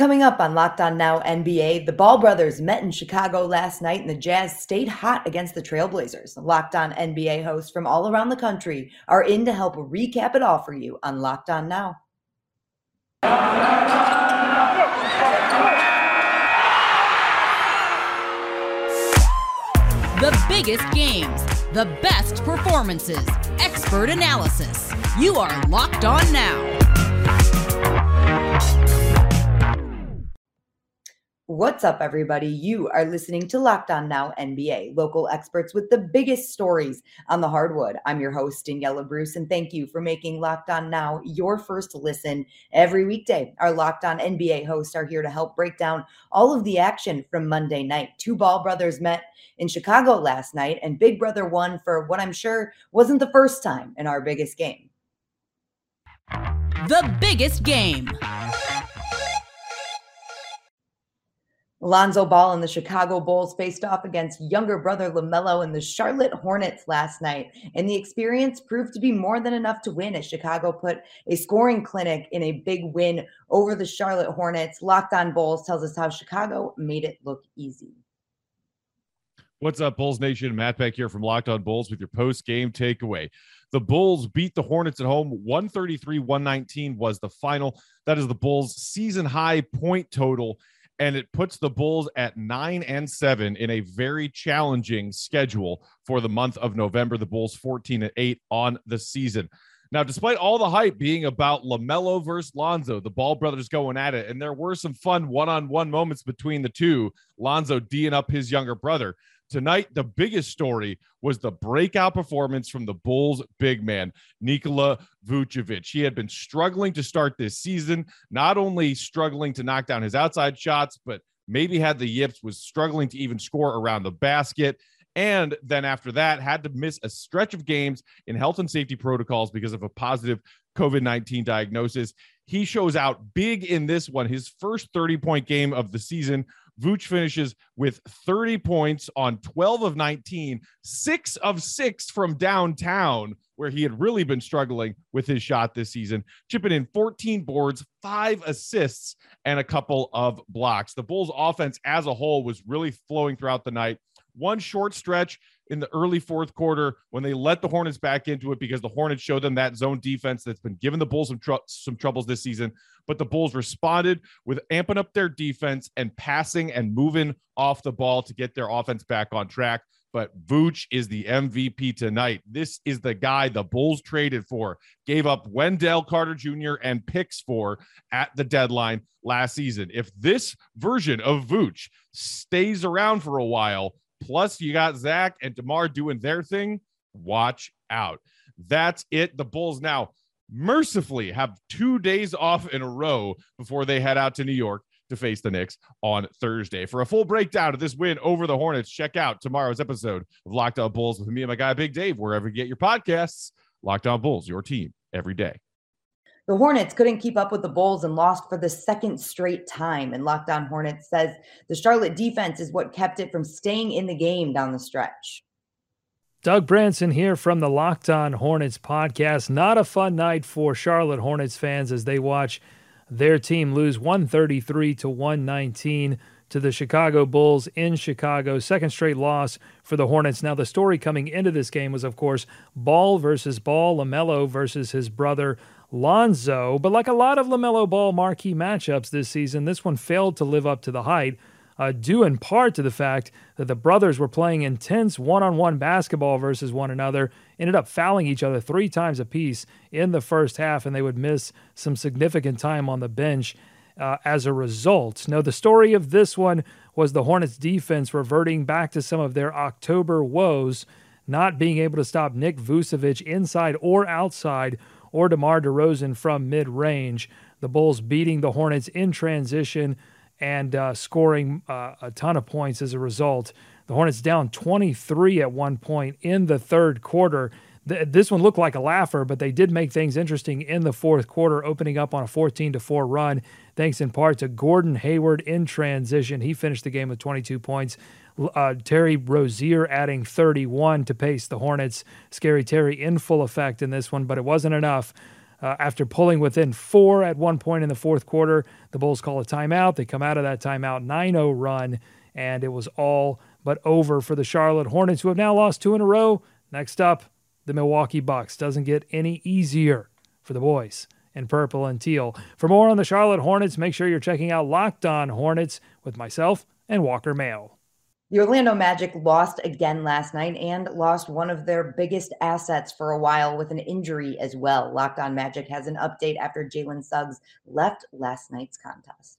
Coming up on Locked On Now NBA, the Ball brothers met in Chicago last night and the Jazz stayed hot against the Trailblazers. Locked On NBA hosts from all around the country are in to help recap it all for you on Locked On Now. The biggest games, the best performances, expert analysis. You are Locked On Now. What's up, everybody? You are listening to Locked On Now NBA, local experts with the biggest stories on the hardwood. I'm your host, Daniela Bruce, and thank you for making Locked On Now your first listen every weekday. Our Locked On NBA hosts are here to help break down all of the action from Monday night. Two ball brothers met in Chicago last night, and Big Brother won for what I'm sure wasn't the first time in our biggest game. The biggest game. Lonzo Ball and the Chicago Bulls faced off against younger brother LaMelo and the Charlotte Hornets last night, and the experience proved to be more than enough to win as Chicago put a scoring clinic in a big win over the Charlotte Hornets. Locked on Bulls tells us how Chicago made it look easy. What's up, Bulls Nation? Matt Beck here from Locked On Bulls with your post game takeaway. The Bulls beat the Hornets at home. 133 119 was the final. That is the Bulls' season high point total and it puts the Bulls at nine and seven in a very challenging schedule for the month of November. The Bulls 14 and eight on the season. Now, despite all the hype being about LaMelo versus Lonzo, the Ball brothers going at it, and there were some fun one on one moments between the two, Lonzo D'ing up his younger brother. Tonight, the biggest story was the breakout performance from the Bulls' big man, Nikola Vucevic. He had been struggling to start this season, not only struggling to knock down his outside shots, but maybe had the yips, was struggling to even score around the basket. And then after that, had to miss a stretch of games in health and safety protocols because of a positive COVID 19 diagnosis. He shows out big in this one, his first 30 point game of the season Vooch finishes with 30 points on 12 of 19, six of six from downtown, where he had really been struggling with his shot this season, chipping in 14 boards, five assists, and a couple of blocks. The Bulls' offense as a whole was really flowing throughout the night. One short stretch in the early fourth quarter when they let the Hornets back into it because the Hornets showed them that zone defense that's been giving the Bulls some, tr- some troubles this season. But the Bulls responded with amping up their defense and passing and moving off the ball to get their offense back on track. But Vooch is the MVP tonight. This is the guy the Bulls traded for, gave up Wendell Carter Jr. and picks for at the deadline last season. If this version of Vooch stays around for a while, Plus, you got Zach and DeMar doing their thing. Watch out. That's it. The Bulls now mercifully have two days off in a row before they head out to New York to face the Knicks on Thursday. For a full breakdown of this win over the Hornets, check out tomorrow's episode of Locked On Bulls with me and my guy Big Dave, wherever you get your podcasts. Locked On Bulls, your team every day. The Hornets couldn't keep up with the Bulls and lost for the second straight time. And Locked On Hornets says the Charlotte defense is what kept it from staying in the game down the stretch. Doug Branson here from the Locked On Hornets podcast. Not a fun night for Charlotte Hornets fans as they watch their team lose 133 to 119 to the Chicago Bulls in Chicago. Second straight loss for the Hornets. Now, the story coming into this game was, of course, Ball versus Ball, LaMelo versus his brother Lonzo. But like a lot of LaMelo Ball marquee matchups this season, this one failed to live up to the hype, uh, due in part to the fact that the brothers were playing intense one on one basketball versus one another, ended up fouling each other three times apiece in the first half, and they would miss some significant time on the bench. Uh, as a result. Now, the story of this one was the Hornets defense reverting back to some of their October woes, not being able to stop Nick Vucevic inside or outside or DeMar DeRozan from mid range. The Bulls beating the Hornets in transition and uh, scoring uh, a ton of points as a result. The Hornets down 23 at one point in the third quarter. this one looked like a laugher, but they did make things interesting in the fourth quarter, opening up on a 14 to 4 run, thanks in part to Gordon Hayward in transition. He finished the game with 22 points. Uh, Terry Rozier adding 31 to pace the Hornets. Scary Terry in full effect in this one, but it wasn't enough. Uh, after pulling within four at one point in the fourth quarter, the Bulls call a timeout. They come out of that timeout 9 0 run, and it was all but over for the Charlotte Hornets, who have now lost two in a row. Next up, the Milwaukee Bucks. Doesn't get any easier for the boys in purple and teal. For more on the Charlotte Hornets, make sure you're checking out Locked On Hornets with myself and Walker Mail. The Orlando Magic lost again last night and lost one of their biggest assets for a while with an injury as well. Locked on Magic has an update after Jalen Suggs left last night's contest.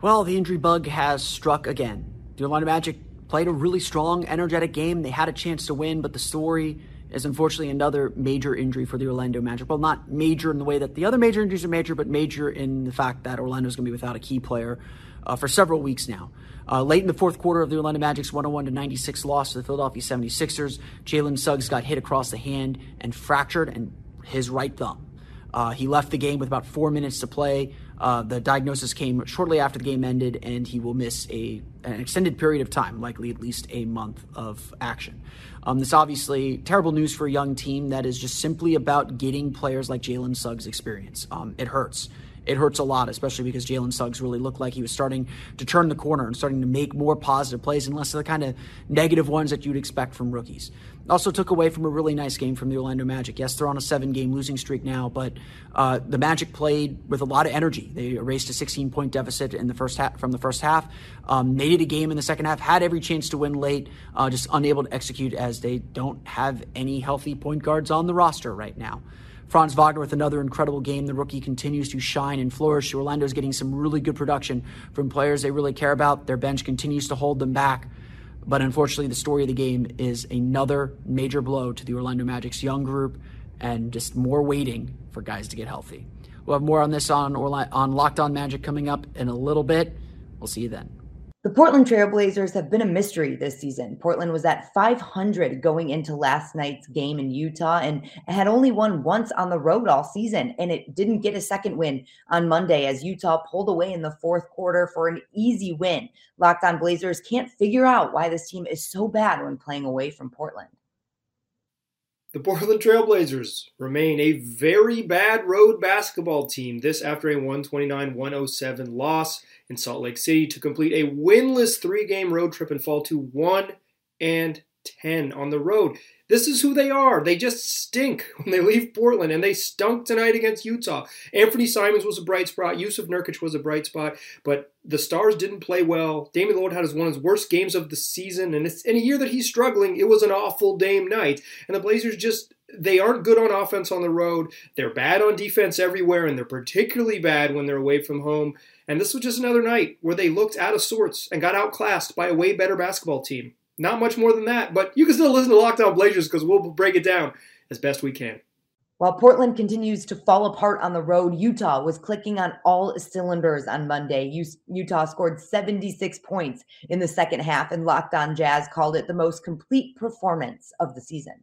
Well, the injury bug has struck again. The Orlando Magic played a really strong, energetic game. They had a chance to win, but the story is unfortunately another major injury for the Orlando Magic. Well, not major in the way that the other major injuries are major, but major in the fact that Orlando is going to be without a key player uh, for several weeks now. Uh, late in the fourth quarter of the Orlando Magic's 101 to 96 loss to the Philadelphia 76ers, Jalen Suggs got hit across the hand and fractured and his right thumb. Uh, he left the game with about four minutes to play. Uh, the diagnosis came shortly after the game ended, and he will miss a an extended period of time, likely at least a month of action. Um, this obviously terrible news for a young team that is just simply about getting players like Jalen Suggs experience. Um, it hurts it hurts a lot, especially because Jalen Suggs really looked like he was starting to turn the corner and starting to make more positive plays and less of the kind of negative ones that you'd expect from rookies. Also took away from a really nice game from the Orlando Magic. Yes, they're on a seven-game losing streak now, but uh, the Magic played with a lot of energy. They erased a 16-point deficit in the first half from the first half. Um, made it a game in the second half. Had every chance to win late, uh, just unable to execute as they don't have any healthy point guards on the roster right now. Franz Wagner with another incredible game. The rookie continues to shine and flourish. Orlando's getting some really good production from players they really care about. Their bench continues to hold them back. But unfortunately, the story of the game is another major blow to the Orlando Magic's young group and just more waiting for guys to get healthy. We'll have more on this on, on Locked On Magic coming up in a little bit. We'll see you then. The Portland Trailblazers have been a mystery this season. Portland was at 500 going into last night's game in Utah and had only won once on the road all season. And it didn't get a second win on Monday as Utah pulled away in the fourth quarter for an easy win. Locked on Blazers can't figure out why this team is so bad when playing away from Portland. The Portland Trailblazers remain a very bad road basketball team. This after a 129 107 loss in Salt Lake City to complete a winless three game road trip and fall to 1 and 10 on the road. This is who they are. They just stink when they leave Portland, and they stunk tonight against Utah. Anthony Simons was a bright spot. Jusuf Nurkic was a bright spot, but the Stars didn't play well. Damian Lillard had one of his worst games of the season, and it's in a year that he's struggling. It was an awful Dame night, and the Blazers just they aren't good on offense on the road. They're bad on defense everywhere, and they're particularly bad when they're away from home. And this was just another night where they looked out of sorts and got outclassed by a way better basketball team. Not much more than that, but you can still listen to Locked On Blazers because we'll break it down as best we can. While Portland continues to fall apart on the road, Utah was clicking on all cylinders on Monday. Utah scored 76 points in the second half, and Locked On Jazz called it the most complete performance of the season.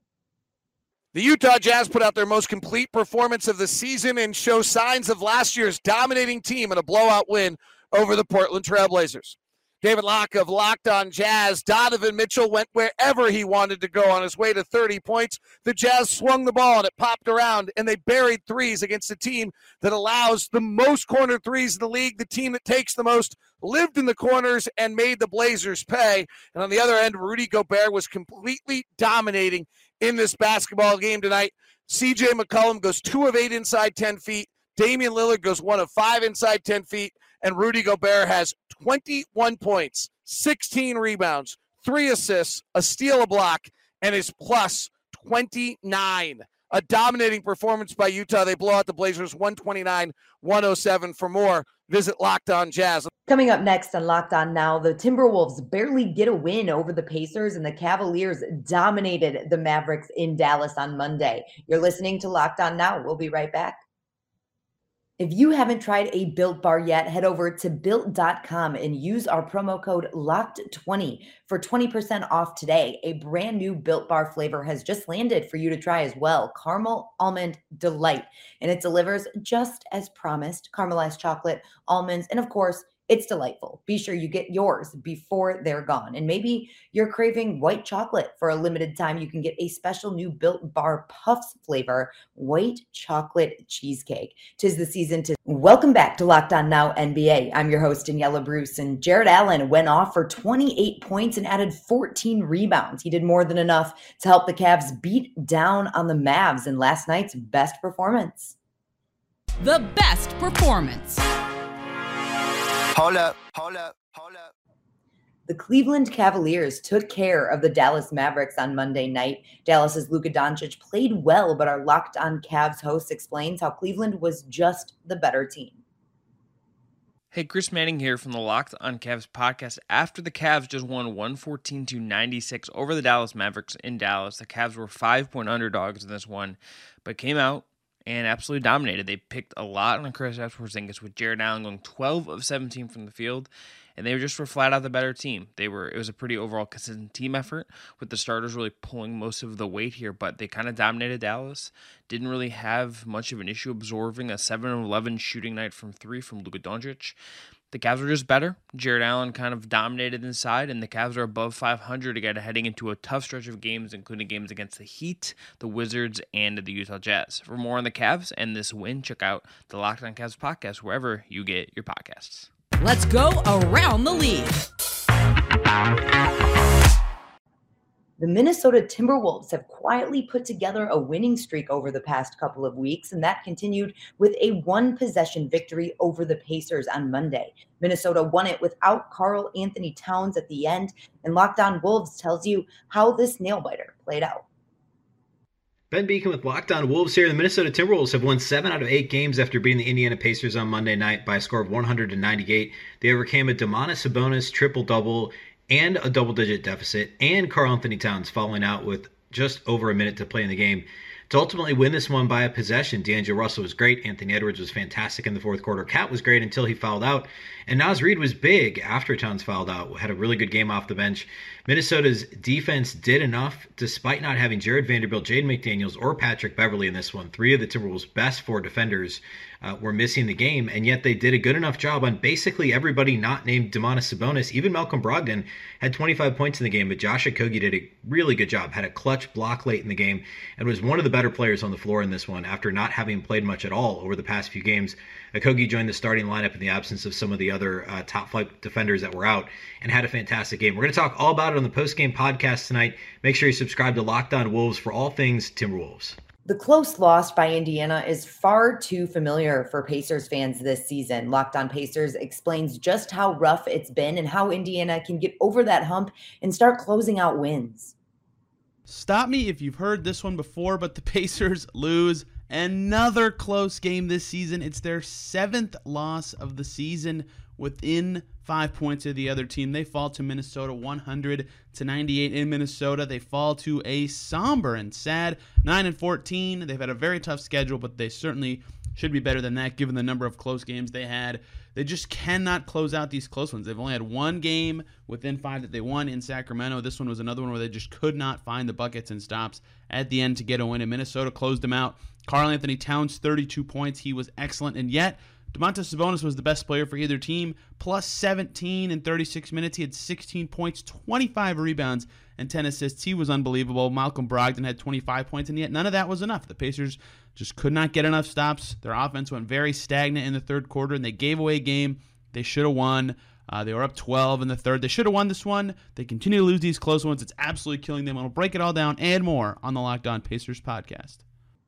The Utah Jazz put out their most complete performance of the season and show signs of last year's dominating team in a blowout win over the Portland Trailblazers. David Locke of Locked on Jazz. Donovan Mitchell went wherever he wanted to go on his way to 30 points. The Jazz swung the ball and it popped around, and they buried threes against a team that allows the most corner threes in the league. The team that takes the most lived in the corners and made the Blazers pay. And on the other end, Rudy Gobert was completely dominating in this basketball game tonight. CJ McCollum goes two of eight inside 10 feet. Damian Lillard goes one of five inside 10 feet and Rudy Gobert has 21 points, 16 rebounds, three assists, a steal, a block, and is plus 29. A dominating performance by Utah. They blow out the Blazers 129 107. For more, visit Locked On Jazz. Coming up next on Locked On Now, the Timberwolves barely get a win over the Pacers, and the Cavaliers dominated the Mavericks in Dallas on Monday. You're listening to Locked On Now. We'll be right back. If you haven't tried a built bar yet, head over to built.com and use our promo code LOCKED20 for 20% off today. A brand new built bar flavor has just landed for you to try as well caramel almond delight. And it delivers just as promised caramelized chocolate, almonds, and of course, It's delightful. Be sure you get yours before they're gone. And maybe you're craving white chocolate. For a limited time, you can get a special new Built Bar Puffs flavor, white chocolate cheesecake. Tis the season to welcome back to Locked On Now NBA. I'm your host, Daniela Bruce, and Jarrett Allen went off for 28 points and added 14 rebounds. He did more than enough to help the Cavs beat down on the Mavs in last night's best performance. The best performance. Hold up, hold up, hold up. The Cleveland Cavaliers took care of the Dallas Mavericks on Monday night. Dallas's Luka Doncic played well, but our Locked On Cavs host explains how Cleveland was just the better team. Hey, Chris Manning here from the Locked On Cavs podcast. After the Cavs just won 114 to 96 over the Dallas Mavericks in Dallas, the Cavs were five point underdogs in this one, but came out and absolutely dominated. They picked a lot on Kristaps Porzingis with Jarrett Allen going 12 of 17 from the field, and they just were flat out the better team. They were it was a pretty overall consistent team effort with the starters really pulling most of the weight here, but they kind of dominated Dallas. Didn't really have much of an issue absorbing a 7 of 11 shooting night from 3 from Luka Doncic. The Cavs were just better. Jarrett Allen kind of dominated inside, and the Cavs are above 500 again, heading into a tough stretch of games, including games against the Heat, the Wizards, and the Utah Jazz. For more on the Cavs and this win, check out the Locked On Cavs podcast wherever you get your podcasts. Let's go around the league. The Minnesota Timberwolves have quietly put together a winning streak over the past couple of weeks, and that continued with a one possession victory over the Pacers on Monday. Minnesota won it without Karl Anthony Towns at the end, and Locked On Wolves tells you how this nail biter played out. Ben Beecken with Locked On Wolves here. The Minnesota Timberwolves have won seven out of eight games after beating the Indiana Pacers on Monday night by a score of 198. They overcame a Domantas Sabonis triple double and a double digit deficit, and Karl Anthony Towns falling out with just over a minute to play in the game. To ultimately win this one by a possession, D'Angelo Russell was great. Anthony Edwards was fantastic in the fourth quarter. Cat was great until he fouled out. And Naz Reid was big after Towns fouled out. Had a really good game off the bench. Minnesota's defense did enough despite not having Jared Vanderbilt, Jaden McDaniels, or Patrick Beverley in this one. Three of the Timberwolves' best four defenders uh, were missing the game, and yet they did a good enough job on basically everybody not named Domantas Sabonis. Even Malcolm Brogdon had 25 points in the game, but Josh Okogie did a really good job. Had a clutch block late in the game, and was one of the better players on the floor in this one after not having played much at all over the past few games. Okogie joined the starting lineup in the absence of some of the other uh, top flight defenders that were out and had a fantastic game. We're going to talk all about it on the post game podcast tonight. Make sure you subscribe to Locked On Wolves for all things Timberwolves. The close loss by Indiana is far too familiar for Pacers fans this season. Locked on Pacers explains just how rough it's been and how Indiana can get over that hump and start closing out wins. Stop me if you've heard this one before, but the Pacers lose another close game this season. It's their seventh loss of the season within five points of the other team. They fall to Minnesota 100 to 98 in Minnesota. They fall to a somber and sad 9 and 14. They've had a very tough schedule, but they certainly should be better than that given the number of close games they had. They just cannot close out these close ones. They've only had one game within five that they won in Sacramento. This one was another one where they just could not find the buckets and stops at the end to get a win. And Minnesota closed them out. Karl Anthony Towns, 32 points. He was excellent. And yet, Domantas Sabonis was the best player for either team, plus 17 in 36 minutes. He had 16 points, 25 rebounds, and 10 assists. He was unbelievable. Malcolm Brogdon had 25 points, and yet none of that was enough. The Pacers just could not get enough stops. Their offense went very stagnant in the third quarter, and they gave away a game they should have won. Uh, they were up 12 in the third. They should have won this one. They continue to lose these close ones. It's absolutely killing them. I'll break it all down and more on the Locked On Pacers podcast.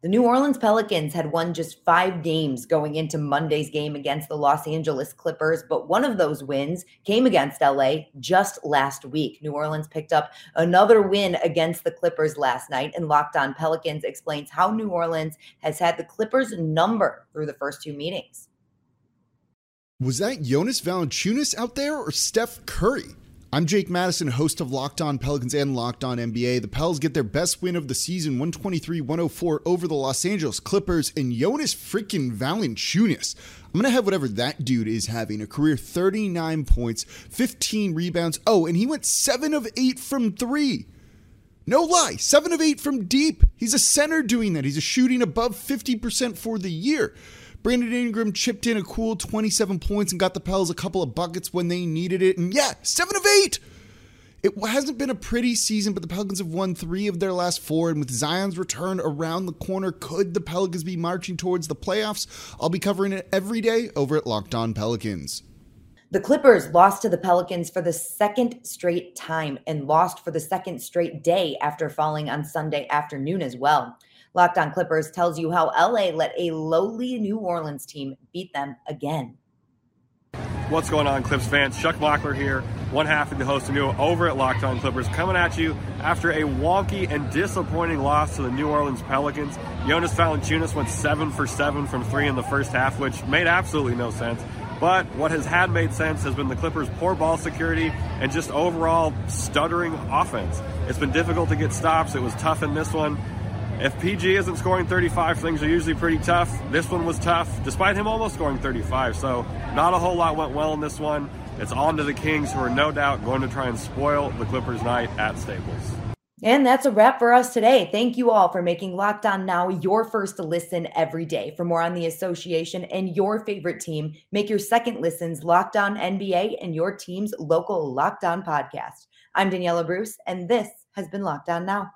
The New Orleans Pelicans had won just five games going into Monday's game against the Los Angeles Clippers, but one of those wins came against LA just last week. New Orleans picked up another win against the Clippers last night, and Locked On Pelicans explains how New Orleans has had the Clippers' number through the first two meetings. Was that Jonas Valanciunas out there or Steph Curry? I'm Jake Madison, host of Locked On Pelicans and Locked On NBA. The Pels get their best win of the season, 123-104 over the Los Angeles Clippers, and Jonas freaking Valanciunas. I'm going to have whatever that dude is having, a career 39 points, 15 rebounds. Oh, and he went 7 of 8 from 3. No lie, 7 of 8 from deep. He's a center doing that. He's a shooting above 50% for the year. Brandon Ingram chipped in a cool 27 points and got the Pels a couple of buckets when they needed it. And yeah, seven of eight. It hasn't been a pretty season, but the Pelicans have won three of their last four. And with Zion's return around the corner, could the Pelicans be marching towards the playoffs? I'll be covering it every day over at Locked On Pelicans. The Clippers lost to the Pelicans for the second straight time and lost for the second straight day after falling on Sunday afternoon as well. Locked on Clippers tells you how LA let a lowly New Orleans team beat them again. What's going on, Clips fans? Chuck Mockler here, one half of the host of New over at Locked On Clippers, coming at you after a wonky and disappointing loss to the New Orleans Pelicans. Jonas Valanciunas went seven for seven from three in the first half, which made absolutely no sense. But what has had made sense has been the Clippers' poor ball security and just overall stuttering offense. It's been difficult to get stops. It was tough in this one. If PG isn't scoring 35, things are usually pretty tough. This one was tough, despite him almost scoring 35. So, not a whole lot went well in this one. It's on to the Kings, who are no doubt going to try and spoil the Clippers' night at Staples. And that's a wrap for us today. Thank you all for making Locked On Now your first listen every day. For more on the association and your favorite team, make your second listens Locked On NBA and your team's local Locked On podcast. I'm Daniela Bruce, and this has been Locked On Now.